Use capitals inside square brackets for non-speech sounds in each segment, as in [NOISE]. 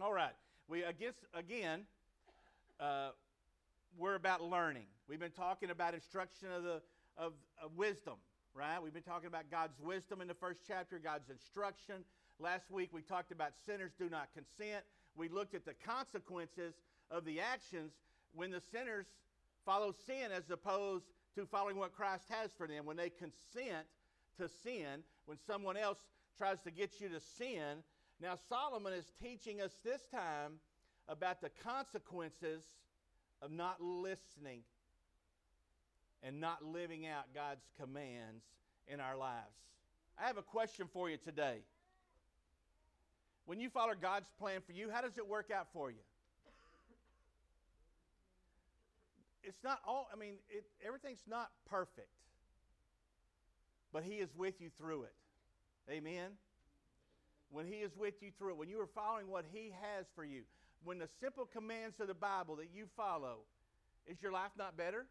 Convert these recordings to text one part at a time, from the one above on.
All right. We against again. Uh, we're about learning. We've been talking about instruction of the of, of wisdom, right? We've been talking about God's wisdom in the first chapter, God's instruction. Last week we talked about sinners do not consent. We looked at the consequences of the actions when the sinners follow sin as opposed to following what Christ has for them. When they consent to sin, when someone else tries to get you to sin. Now, Solomon is teaching us this time about the consequences of not listening and not living out God's commands in our lives. I have a question for you today. When you follow God's plan for you, how does it work out for you? It's not all, I mean, it, everything's not perfect, but He is with you through it. Amen? When He is with you through it, when you are following what He has for you, when the simple commands of the Bible that you follow, is your life not better?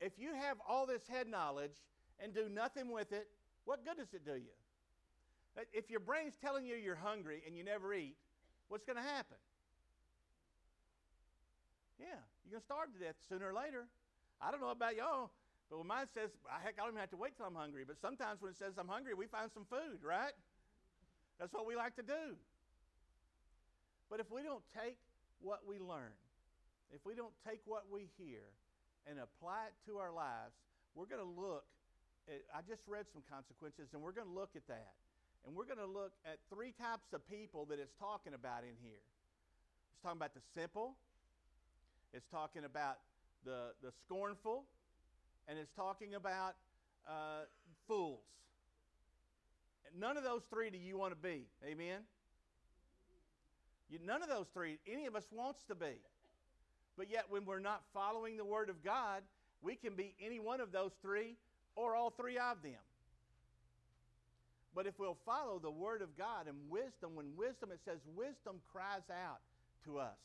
If you have all this head knowledge and do nothing with it, what good does it do you? If your brain's telling you you're hungry and you never eat, what's going to happen? Yeah, you're going to starve to death sooner or later. I don't know about y'all, but when mine says, heck, I don't even have to wait till I'm hungry. But sometimes when it says I'm hungry, we find some food, right? That's what we like to do. But if we don't take what we learn, if we don't take what we hear and apply it to our lives, we're going to look at, I just read some consequences, and we're going to look at that. And we're going to look at three types of people that it's talking about in here. It's talking about the simple, it's talking about the, the scornful, and it's talking about uh, fools. None of those three do you want to be. Amen? You, none of those three, any of us wants to be. But yet, when we're not following the Word of God, we can be any one of those three or all three of them. But if we'll follow the Word of God and wisdom, when wisdom, it says wisdom cries out to us.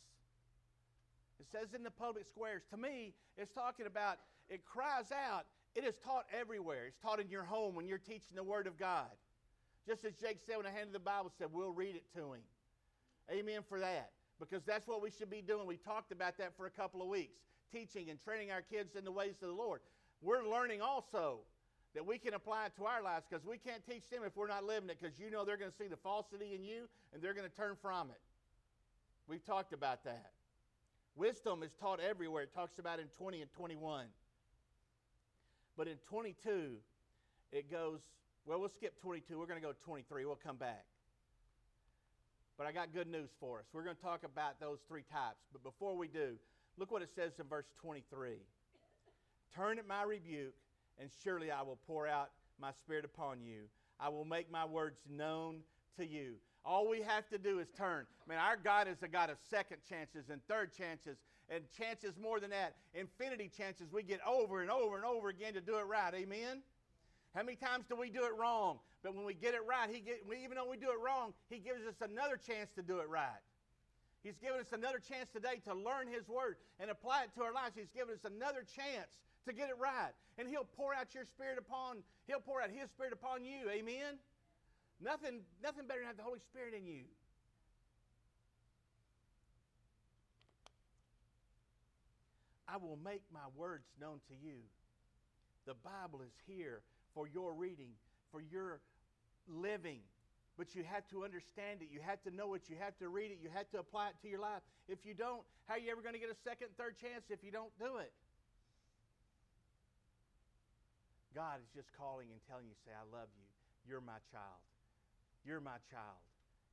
It says in the public squares. To me, it's talking about, it cries out. It is taught everywhere. It's taught in your home when you're teaching the Word of God. Just as Jake said when I handed the Bible, said, we'll read it to him. Amen for that. Because that's what we should be doing. We talked about that for a couple of weeks, teaching and training our kids in the ways of the Lord. We're learning also that we can apply it to our lives because we can't teach them if we're not living it because you know they're going to see the falsity in you and they're going to turn from it. We've talked about that. Wisdom is taught everywhere. It talks about in 20 and 21. But in 22, it goes, well, we'll skip 22. We're going to go 23. We'll come back. But I got good news for us. We're going to talk about those three types. But before we do, look what it says in verse 23 Turn at my rebuke and surely I will pour out my spirit upon you. I will make my words known to you. All we have to do is turn. I mean, our God is a God of second chances and third chances and chances more than that. Infinity chances we get over and over and over again to do it right. Amen? How many times do we do it wrong? But when we get it right, he get, even though we do it wrong, He gives us another chance to do it right. He's given us another chance today to learn His Word and apply it to our lives. He's given us another chance to get it right. And He'll pour out your Spirit upon, He'll pour out His Spirit upon you. Amen? Nothing, nothing better than have the Holy Spirit in you. I will make my words known to you. The Bible is here for your reading, for your living. But you have to understand it. You have to know it. You have to read it. You have to apply it to your life. If you don't, how are you ever going to get a second, third chance if you don't do it? God is just calling and telling you, say, I love you. You're my child. You're my child.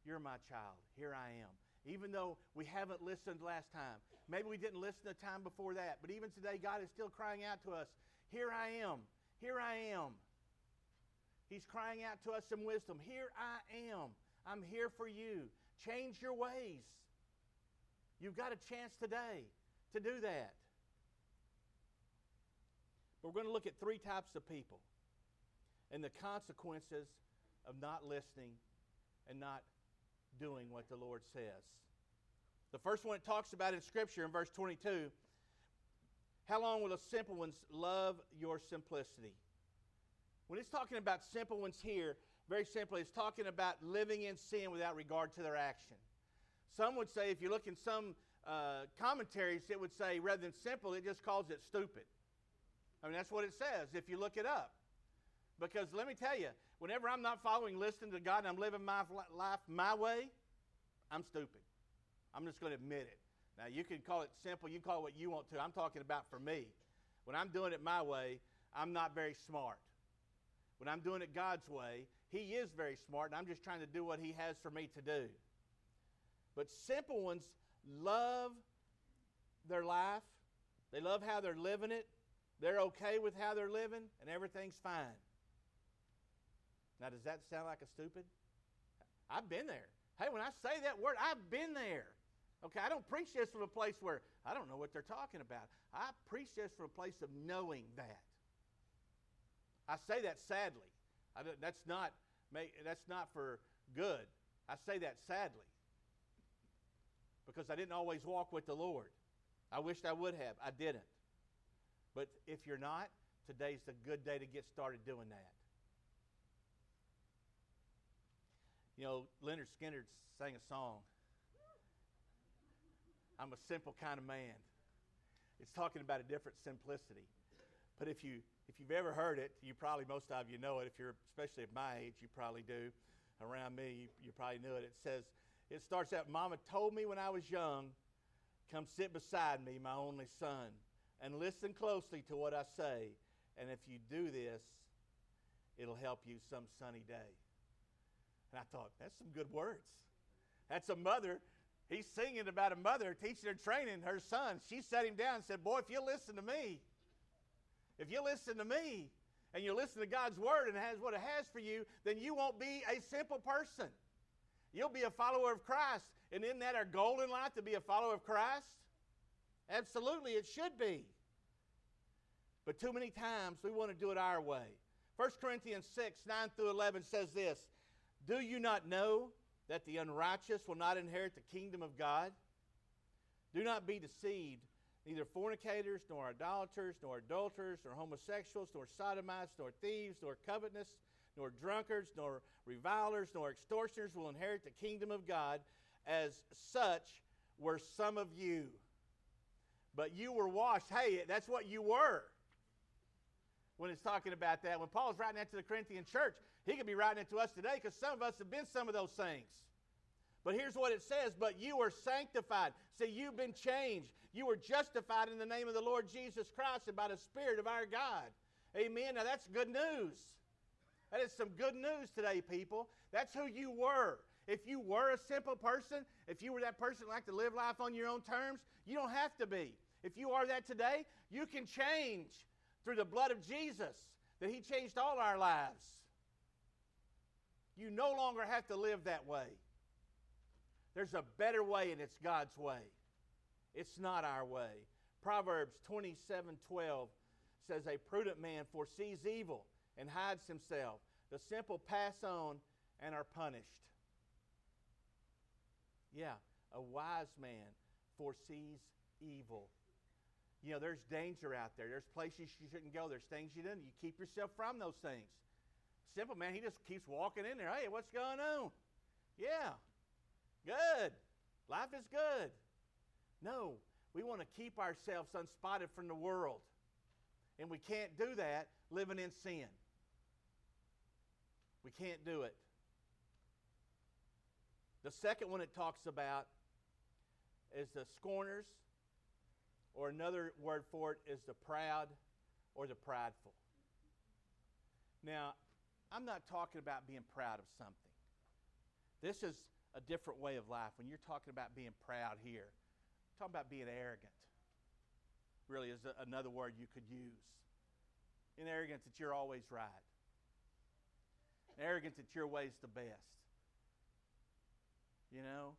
You're my child. Here I am. Even though we haven't listened last time, maybe we didn't listen the time before that, but even today, God is still crying out to us, Here I am. Here I am. He's crying out to us in wisdom, Here I am. I'm here for you. Change your ways. You've got a chance today to do that. But we're going to look at three types of people and the consequences of not listening and not doing what the Lord says. The first one it talks about in Scripture in verse 22 How long will the simple ones love your simplicity? When it's talking about simple ones here, very simply, it's talking about living in sin without regard to their action. Some would say, if you look in some uh, commentaries, it would say rather than simple, it just calls it stupid. I mean, that's what it says if you look it up. Because let me tell you, whenever I'm not following, listening to God, and I'm living my life my way, I'm stupid. I'm just going to admit it. Now, you can call it simple, you can call it what you want to. I'm talking about for me. When I'm doing it my way, I'm not very smart. When I'm doing it God's way, He is very smart, and I'm just trying to do what He has for me to do. But simple ones love their life, they love how they're living it, they're okay with how they're living, and everything's fine. Now, does that sound like a stupid? I've been there. Hey, when I say that word, I've been there. Okay, I don't preach this from a place where I don't know what they're talking about. I preach this from a place of knowing that. I say that sadly. that's not that's not for good. I say that sadly because I didn't always walk with the Lord. I wished I would have. I didn't. But if you're not, today's a good day to get started doing that. You know, Lynyrd Skynyrd sang a song. I'm a simple kind of man. It's talking about a different simplicity. But if you if you've ever heard it, you probably most of you know it. If you're especially at my age, you probably do. Around me, you, you probably knew it. It says it starts out. Mama told me when I was young, "Come sit beside me, my only son, and listen closely to what I say. And if you do this, it'll help you some sunny day." And I thought, that's some good words. That's a mother. He's singing about a mother teaching her training her son. She sat him down and said, Boy, if you listen to me, if you listen to me and you listen to God's word and has what it has for you, then you won't be a simple person. You'll be a follower of Christ. And isn't that our goal in life to be a follower of Christ? Absolutely, it should be. But too many times we want to do it our way. 1 Corinthians 6, 9 through 11 says this do you not know that the unrighteous will not inherit the kingdom of God? Do not be deceived. Neither fornicators, nor idolaters, nor adulterers, nor homosexuals, nor sodomites, nor thieves, nor covetous, nor drunkards, nor revilers, nor extortioners will inherit the kingdom of God. As such were some of you. But you were washed. Hey, that's what you were when it's talking about that. When Paul's writing that to the Corinthian church, he could be writing it to us today because some of us have been some of those things. But here's what it says But you are sanctified. See, you've been changed. You were justified in the name of the Lord Jesus Christ and by the Spirit of our God. Amen. Now that's good news. That is some good news today, people. That's who you were. If you were a simple person, if you were that person that liked to live life on your own terms, you don't have to be. If you are that today, you can change through the blood of Jesus, that He changed all our lives. You no longer have to live that way. There's a better way, and it's God's way. It's not our way. Proverbs 27 12 says, A prudent man foresees evil and hides himself. The simple pass on and are punished. Yeah, a wise man foresees evil. You know, there's danger out there. There's places you shouldn't go. There's things you didn't. You keep yourself from those things. Simple man, he just keeps walking in there. Hey, what's going on? Yeah, good. Life is good. No, we want to keep ourselves unspotted from the world. And we can't do that living in sin. We can't do it. The second one it talks about is the scorners, or another word for it is the proud or the prideful. Now, I'm not talking about being proud of something. This is a different way of life. When you're talking about being proud here, talking about being arrogant. Really is another word you could use. In arrogance that you're always right. In arrogance that your way's the best. You know?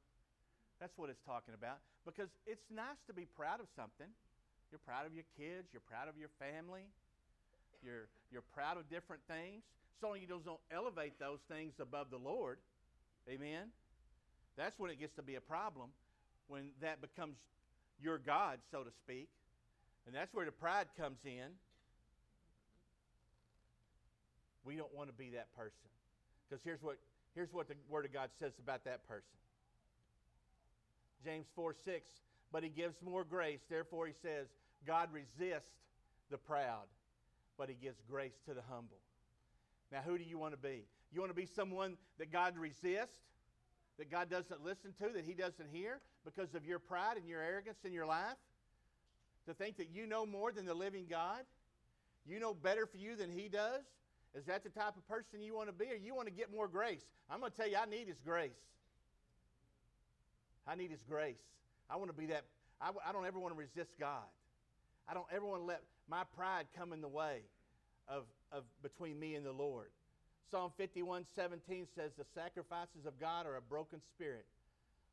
That's what it's talking about. Because it's nice to be proud of something. You're proud of your kids, you're proud of your family, you're, you're proud of different things. So long you don't elevate those things above the Lord. Amen. That's when it gets to be a problem, when that becomes your God, so to speak. And that's where the pride comes in. We don't want to be that person. Because here's what, here's what the Word of God says about that person James 4 6. But he gives more grace. Therefore, he says, God resists the proud, but he gives grace to the humble. Now, who do you want to be? You want to be someone that God resists, that God doesn't listen to, that he doesn't hear because of your pride and your arrogance in your life? To think that you know more than the living God? You know better for you than he does? Is that the type of person you want to be, or you want to get more grace? I'm going to tell you, I need his grace. I need his grace. I want to be that. I, I don't ever want to resist God. I don't ever want to let my pride come in the way of, of between me and the Lord. Psalm 51 17 says, The sacrifices of God are a broken spirit,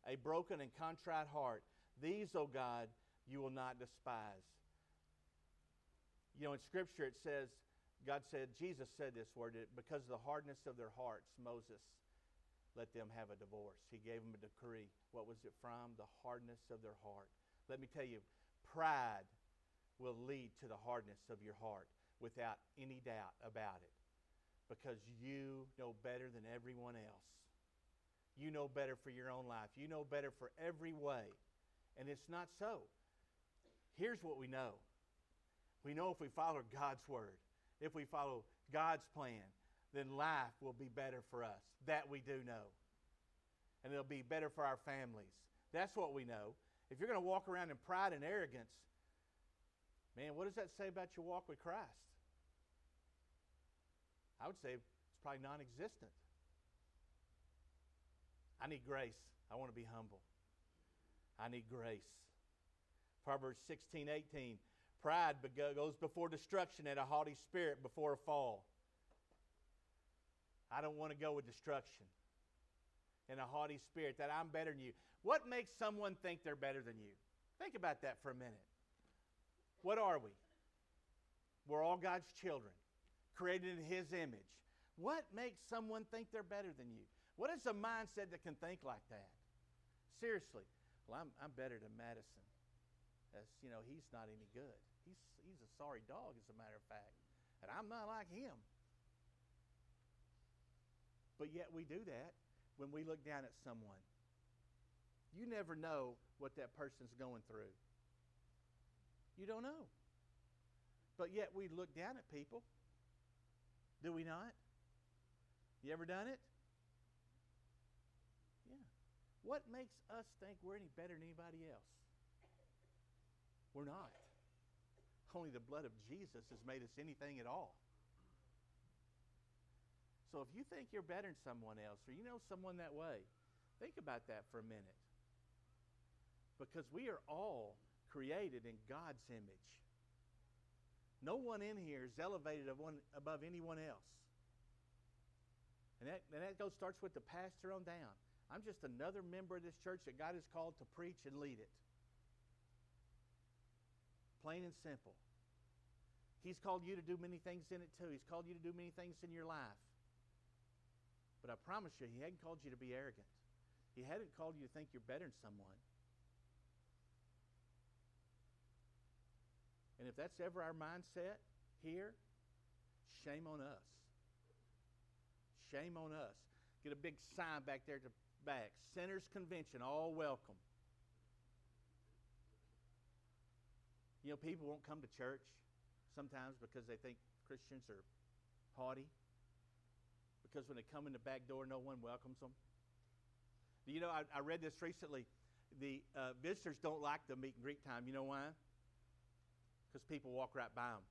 a broken and contrite heart. These, O God, you will not despise. You know, in Scripture it says, God said, Jesus said this word, because of the hardness of their hearts, Moses let them have a divorce. He gave them a decree. What was it from? The hardness of their heart. Let me tell you, pride will lead to the hardness of your heart without any doubt about it because you know better than everyone else. You know better for your own life. You know better for every way. And it's not so. Here's what we know we know if we follow God's word, if we follow God's plan, then life will be better for us. That we do know. And it'll be better for our families. That's what we know. If you're going to walk around in pride and arrogance, man, what does that say about your walk with Christ? I would say it's probably non existent. I need grace. I want to be humble. I need grace. Proverbs 16, 18. Pride goes before destruction and a haughty spirit before a fall. I don't want to go with destruction and a haughty spirit that I'm better than you. What makes someone think they're better than you? Think about that for a minute. What are we? We're all God's children, created in His image. What makes someone think they're better than you? What is a mindset that can think like that? Seriously. Well, I'm, I'm better than Madison. As you know, he's not any good. He's, he's a sorry dog, as a matter of fact. And I'm not like him. But yet we do that when we look down at someone. You never know what that person's going through. You don't know. But yet we look down at people. Do we not? You ever done it? Yeah. What makes us think we're any better than anybody else? We're not. Only the blood of Jesus has made us anything at all. So if you think you're better than someone else or you know someone that way, think about that for a minute. Because we are all created in God's image. No one in here is elevated above anyone else. And that, and that goes, starts with the pastor on down. I'm just another member of this church that God has called to preach and lead it. Plain and simple. He's called you to do many things in it too. He's called you to do many things in your life. But I promise you, He hadn't called you to be arrogant. He hadn't called you to think you're better than someone. And if that's ever our mindset here, shame on us. Shame on us. Get a big sign back there to back. Sinners Convention, all welcome. You know, people won't come to church sometimes because they think Christians are haughty. Because when they come in the back door, no one welcomes them. You know, I, I read this recently. The uh, visitors don't like the meet and greet time. You know why? Because people walk right by them.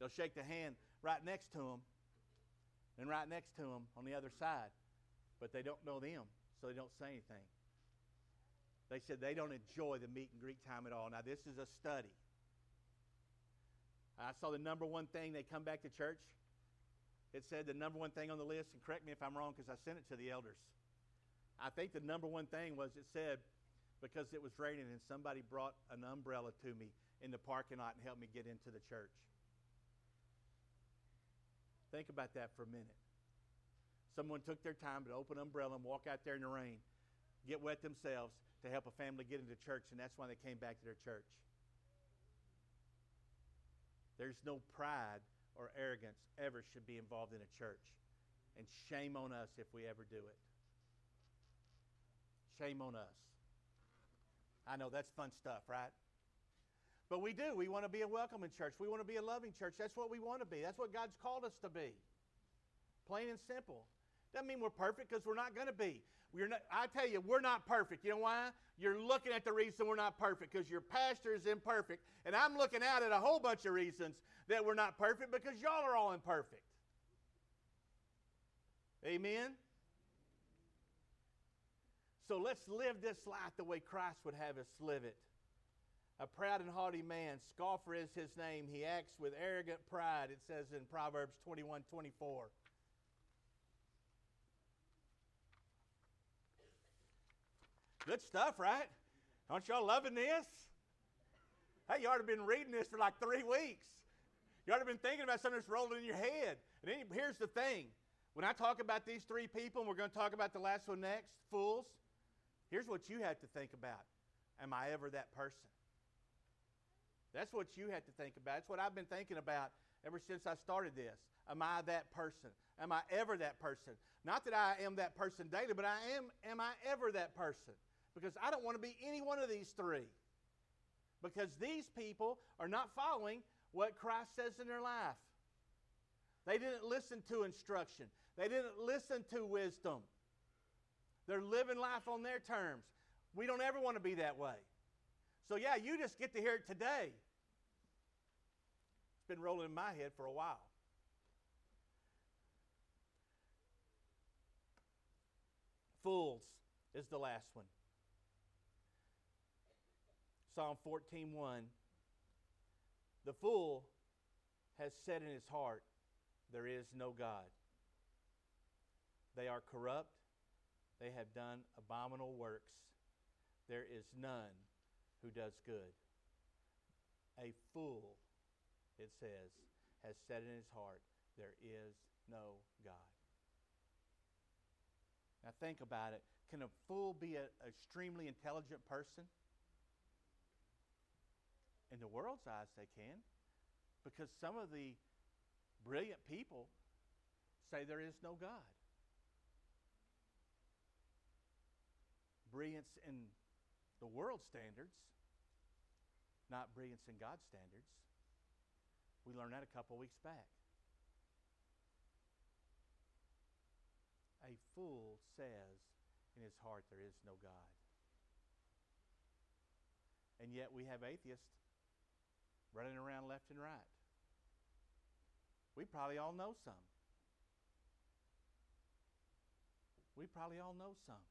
They'll shake the hand right next to them and right next to them on the other side, but they don't know them, so they don't say anything. They said they don't enjoy the meet and greet time at all. Now, this is a study. I saw the number one thing they come back to church. It said the number one thing on the list, and correct me if I'm wrong because I sent it to the elders. I think the number one thing was it said because it was raining and somebody brought an umbrella to me in the parking lot and helped me get into the church. Think about that for a minute. Someone took their time to open an umbrella and walk out there in the rain, get wet themselves, to help a family get into church, and that's why they came back to their church. There's no pride or arrogance ever should be involved in a church. And shame on us if we ever do it. Shame on us. I know that's fun stuff, right? But we do. We want to be a welcoming church. We want to be a loving church. That's what we want to be. That's what God's called us to be. Plain and simple. Doesn't mean we're perfect because we're not going to be. We're not, I tell you, we're not perfect. You know why? You're looking at the reason we're not perfect because your pastor is imperfect. And I'm looking out at a whole bunch of reasons that we're not perfect because y'all are all imperfect. Amen? So let's live this life the way Christ would have us live it. A proud and haughty man, scoffer is his name. He acts with arrogant pride, it says in Proverbs 21 24. Good stuff, right? Aren't y'all loving this? Hey, you ought to have been reading this for like three weeks. You ought to have been thinking about something that's rolling in your head. And then here's the thing when I talk about these three people, and we're going to talk about the last one next, fools, here's what you have to think about Am I ever that person? That's what you have to think about. That's what I've been thinking about ever since I started this. Am I that person? Am I ever that person? Not that I am that person daily, but I am am I ever that person? Because I don't want to be any one of these three. Because these people are not following what Christ says in their life. They didn't listen to instruction. They didn't listen to wisdom. They're living life on their terms. We don't ever want to be that way. So, yeah, you just get to hear it today. It's been rolling in my head for a while. Fools is the last one. Psalm 14:1 The fool has said in his heart there is no God. They are corrupt. They have done abominable works. There is none who does good. A fool, it says, has said in his heart, There is no God. Now think about it. Can a fool be an extremely intelligent person? In the world's eyes, they can. Because some of the brilliant people say there is no God. Brilliance in the world standards, not brilliance in God's standards. We learned that a couple weeks back. A fool says in his heart there is no God. And yet we have atheists running around left and right. We probably all know some. We probably all know some.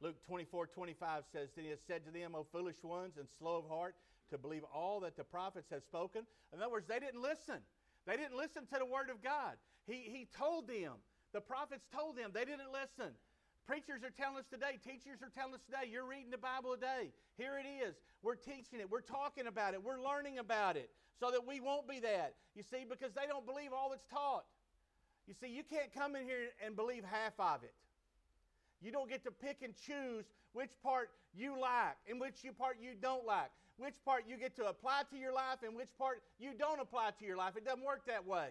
Luke 24, 25 says, Then he has said to them, O foolish ones and slow of heart, to believe all that the prophets have spoken. In other words, they didn't listen. They didn't listen to the word of God. He, he told them. The prophets told them. They didn't listen. Preachers are telling us today, teachers are telling us today, you're reading the Bible today. Here it is. We're teaching it, we're talking about it, we're learning about it so that we won't be that. You see, because they don't believe all that's taught. You see, you can't come in here and believe half of it. You don't get to pick and choose which part you like and which part you don't like, which part you get to apply to your life and which part you don't apply to your life. It doesn't work that way.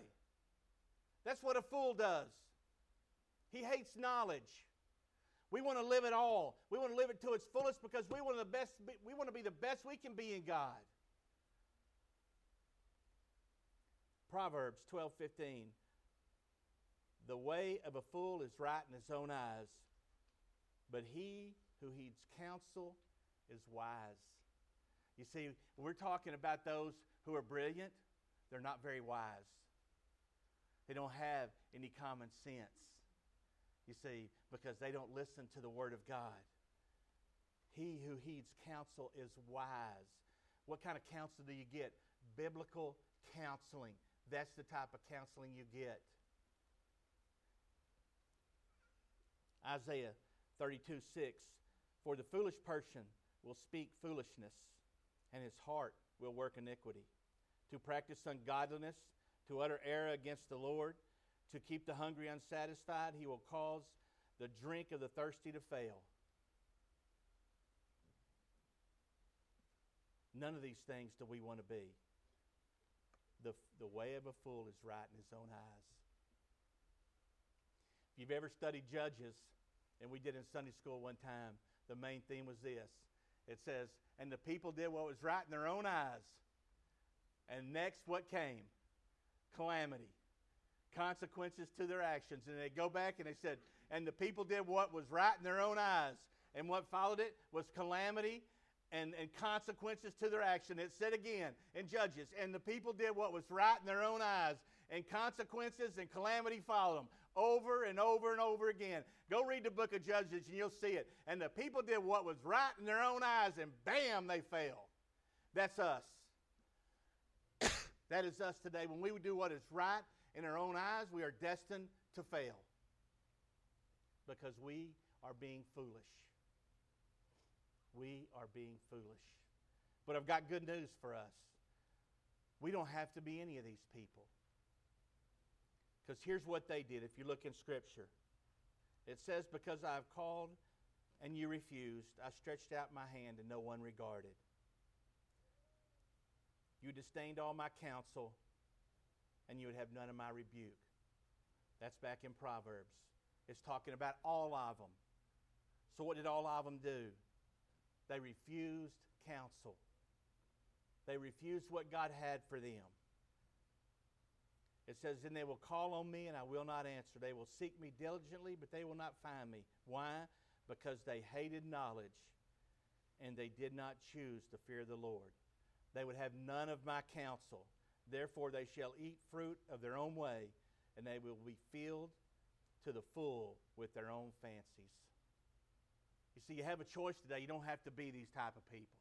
That's what a fool does. He hates knowledge. We want to live it all. We want to live it to its fullest because we want, the best, we want to be the best we can be in God. Proverbs 12 15. The way of a fool is right in his own eyes, but he who heeds counsel is wise. You see, we're talking about those who are brilliant, they're not very wise. They don't have any common sense. You see, because they don't listen to the Word of God. He who heeds counsel is wise. What kind of counsel do you get? Biblical counseling. That's the type of counseling you get. Isaiah 32 6 For the foolish person will speak foolishness, and his heart will work iniquity. To practice ungodliness, to utter error against the Lord, to keep the hungry unsatisfied, he will cause the drink of the thirsty to fail. None of these things do we want to be. The, the way of a fool is right in his own eyes. If If you've ever studied Judges, and we did in Sunday school one time, the main theme was this. It says, And the people did what was right in their own eyes. And next, what came? Calamity. Consequences to their actions. And they go back and they said, And the people did what was right in their own eyes. And what followed it was calamity and, and consequences to their action. It said again in Judges, and the people did what was right in their own eyes, and consequences and calamity followed them over and over and over again. Go read the book of Judges and you'll see it. And the people did what was right in their own eyes, and bam, they fell. That's us. [COUGHS] that is us today. When we do what is right in our own eyes, we are destined to fail because we are being foolish. We are being foolish. But I've got good news for us. We don't have to be any of these people. Because here's what they did if you look in Scripture. It says, Because I have called and you refused, I stretched out my hand and no one regarded. You disdained all my counsel and you would have none of my rebuke. That's back in Proverbs. It's talking about all of them. So, what did all of them do? They refused counsel. They refused what God had for them. It says, Then they will call on me, and I will not answer. They will seek me diligently, but they will not find me. Why? Because they hated knowledge, and they did not choose the fear the Lord. They would have none of my counsel. Therefore, they shall eat fruit of their own way, and they will be filled to the full with their own fancies. You see, you have a choice today. You don't have to be these type of people.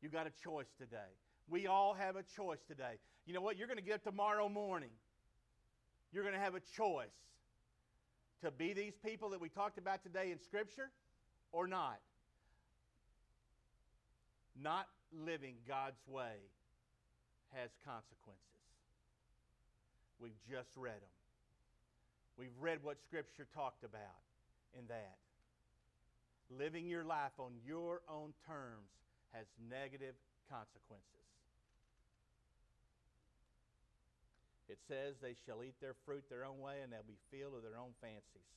You got a choice today. We all have a choice today. You know what? You're going to get up tomorrow morning. You're going to have a choice to be these people that we talked about today in Scripture or not. Not living God's way has consequences. We've just read them. We've read what Scripture talked about in that. Living your life on your own terms has negative consequences. It says they shall eat their fruit their own way and they'll be filled with their own fancies.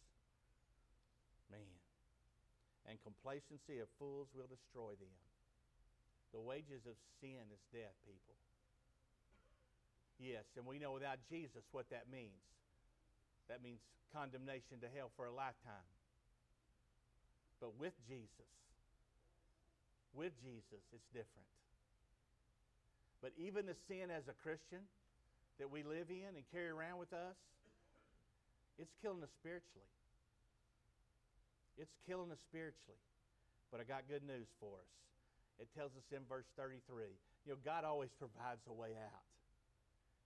Man. And complacency of fools will destroy them. The wages of sin is death, people. Yes, and we know without Jesus what that means. That means condemnation to hell for a lifetime. But with Jesus, with Jesus, it's different. But even the sin as a Christian that we live in and carry around with us, it's killing us spiritually. It's killing us spiritually. But I got good news for us. It tells us in verse 33. You know, God always provides a way out.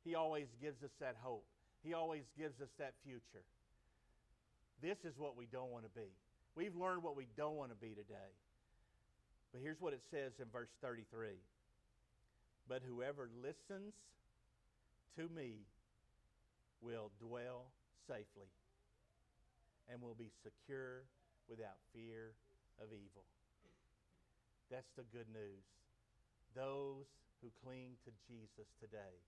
He always gives us that hope. He always gives us that future. This is what we don't want to be. We've learned what we don't want to be today. But here's what it says in verse 33 But whoever listens to me will dwell safely and will be secure without fear of evil. That's the good news. Those who cling to Jesus today,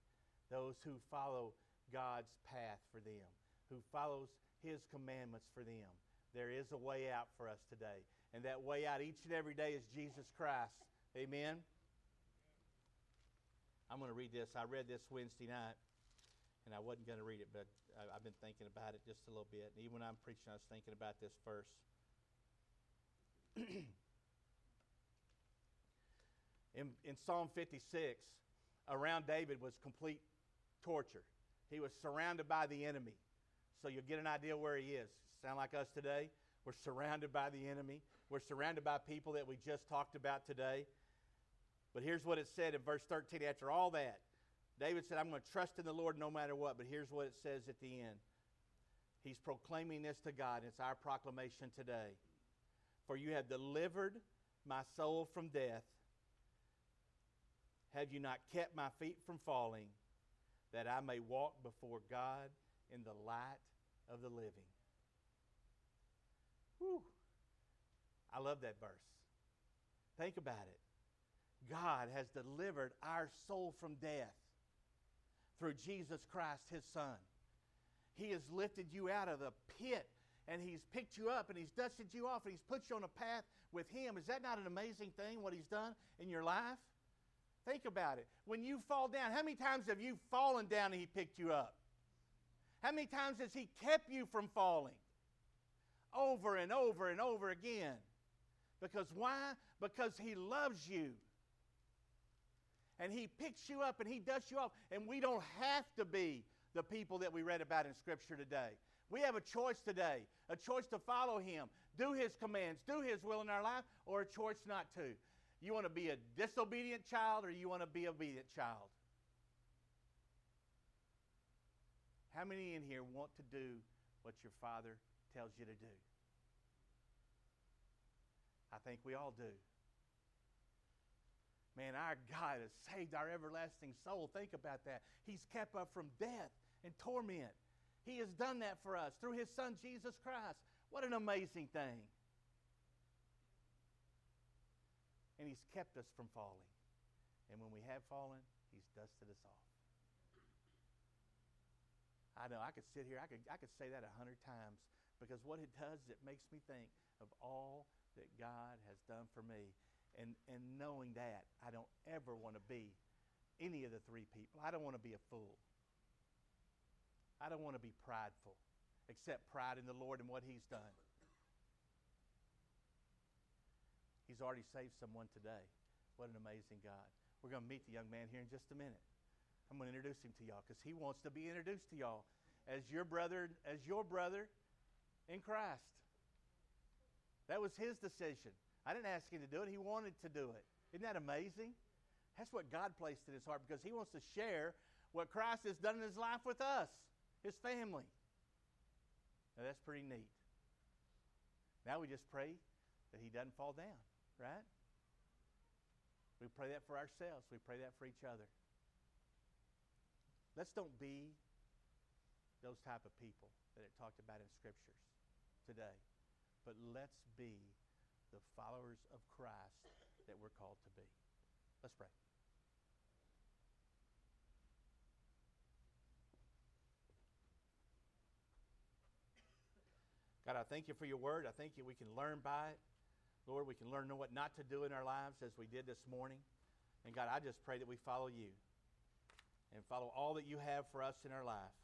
those who follow God's path for them, who follows his commandments for them, there is a way out for us today. And that way out each and every day is Jesus Christ. Amen. I'm going to read this. I read this Wednesday night, and I wasn't going to read it, but I've been thinking about it just a little bit. And even when I'm preaching, I was thinking about this verse. [CLEARS THROAT] in, in Psalm 56, around David was complete torture. He was surrounded by the enemy. So you'll get an idea where he is. Sound like us today? We're surrounded by the enemy. We're surrounded by people that we just talked about today. But here's what it said in verse 13 after all that. David said, I'm going to trust in the Lord no matter what. But here's what it says at the end. He's proclaiming this to God. It's our proclamation today. For you have delivered my soul from death. Have you not kept my feet from falling, that I may walk before God in the light of the living? Whew. I love that verse. Think about it. God has delivered our soul from death through Jesus Christ, his Son. He has lifted you out of the pit and He's picked you up and He's dusted you off and He's put you on a path with Him. Is that not an amazing thing, what He's done in your life? Think about it. When you fall down, how many times have you fallen down and He picked you up? How many times has He kept you from falling? Over and over and over again. Because why? Because He loves you. And He picks you up and He dusts you off. And we don't have to be the people that we read about in Scripture today. We have a choice today a choice to follow Him, do His commands, do His will in our life, or a choice not to. You want to be a disobedient child or you want to be obedient child? How many in here want to do what your father tells you to do? I think we all do. Man, our God has saved our everlasting soul. Think about that. He's kept us from death and torment. He has done that for us through His Son, Jesus Christ. What an amazing thing. And He's kept us from falling. And when we have fallen, He's dusted us off. I know I could sit here, I could, I could say that a hundred times because what it does is it makes me think of all that God has done for me. And, and knowing that, I don't ever want to be any of the three people. I don't want to be a fool. I don't want to be prideful, except pride in the Lord and what He's done. He's already saved someone today. What an amazing God. We're going to meet the young man here in just a minute. I'm going to introduce him to y'all because he wants to be introduced to y'all as your brother, as your brother in Christ. That was his decision. I didn't ask him to do it. He wanted to do it. Isn't that amazing? That's what God placed in his heart because he wants to share what Christ has done in his life with us his family. Now that's pretty neat. Now we just pray that he doesn't fall down, right? We pray that for ourselves. We pray that for each other. Let's don't be those type of people that it talked about in scriptures today. But let's be the followers of Christ that we're called to be. Let's pray. God, I thank you for your word. I thank you we can learn by it. Lord, we can learn what not to do in our lives as we did this morning. And God, I just pray that we follow you and follow all that you have for us in our life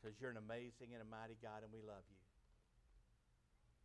because you're an amazing and a mighty God and we love you.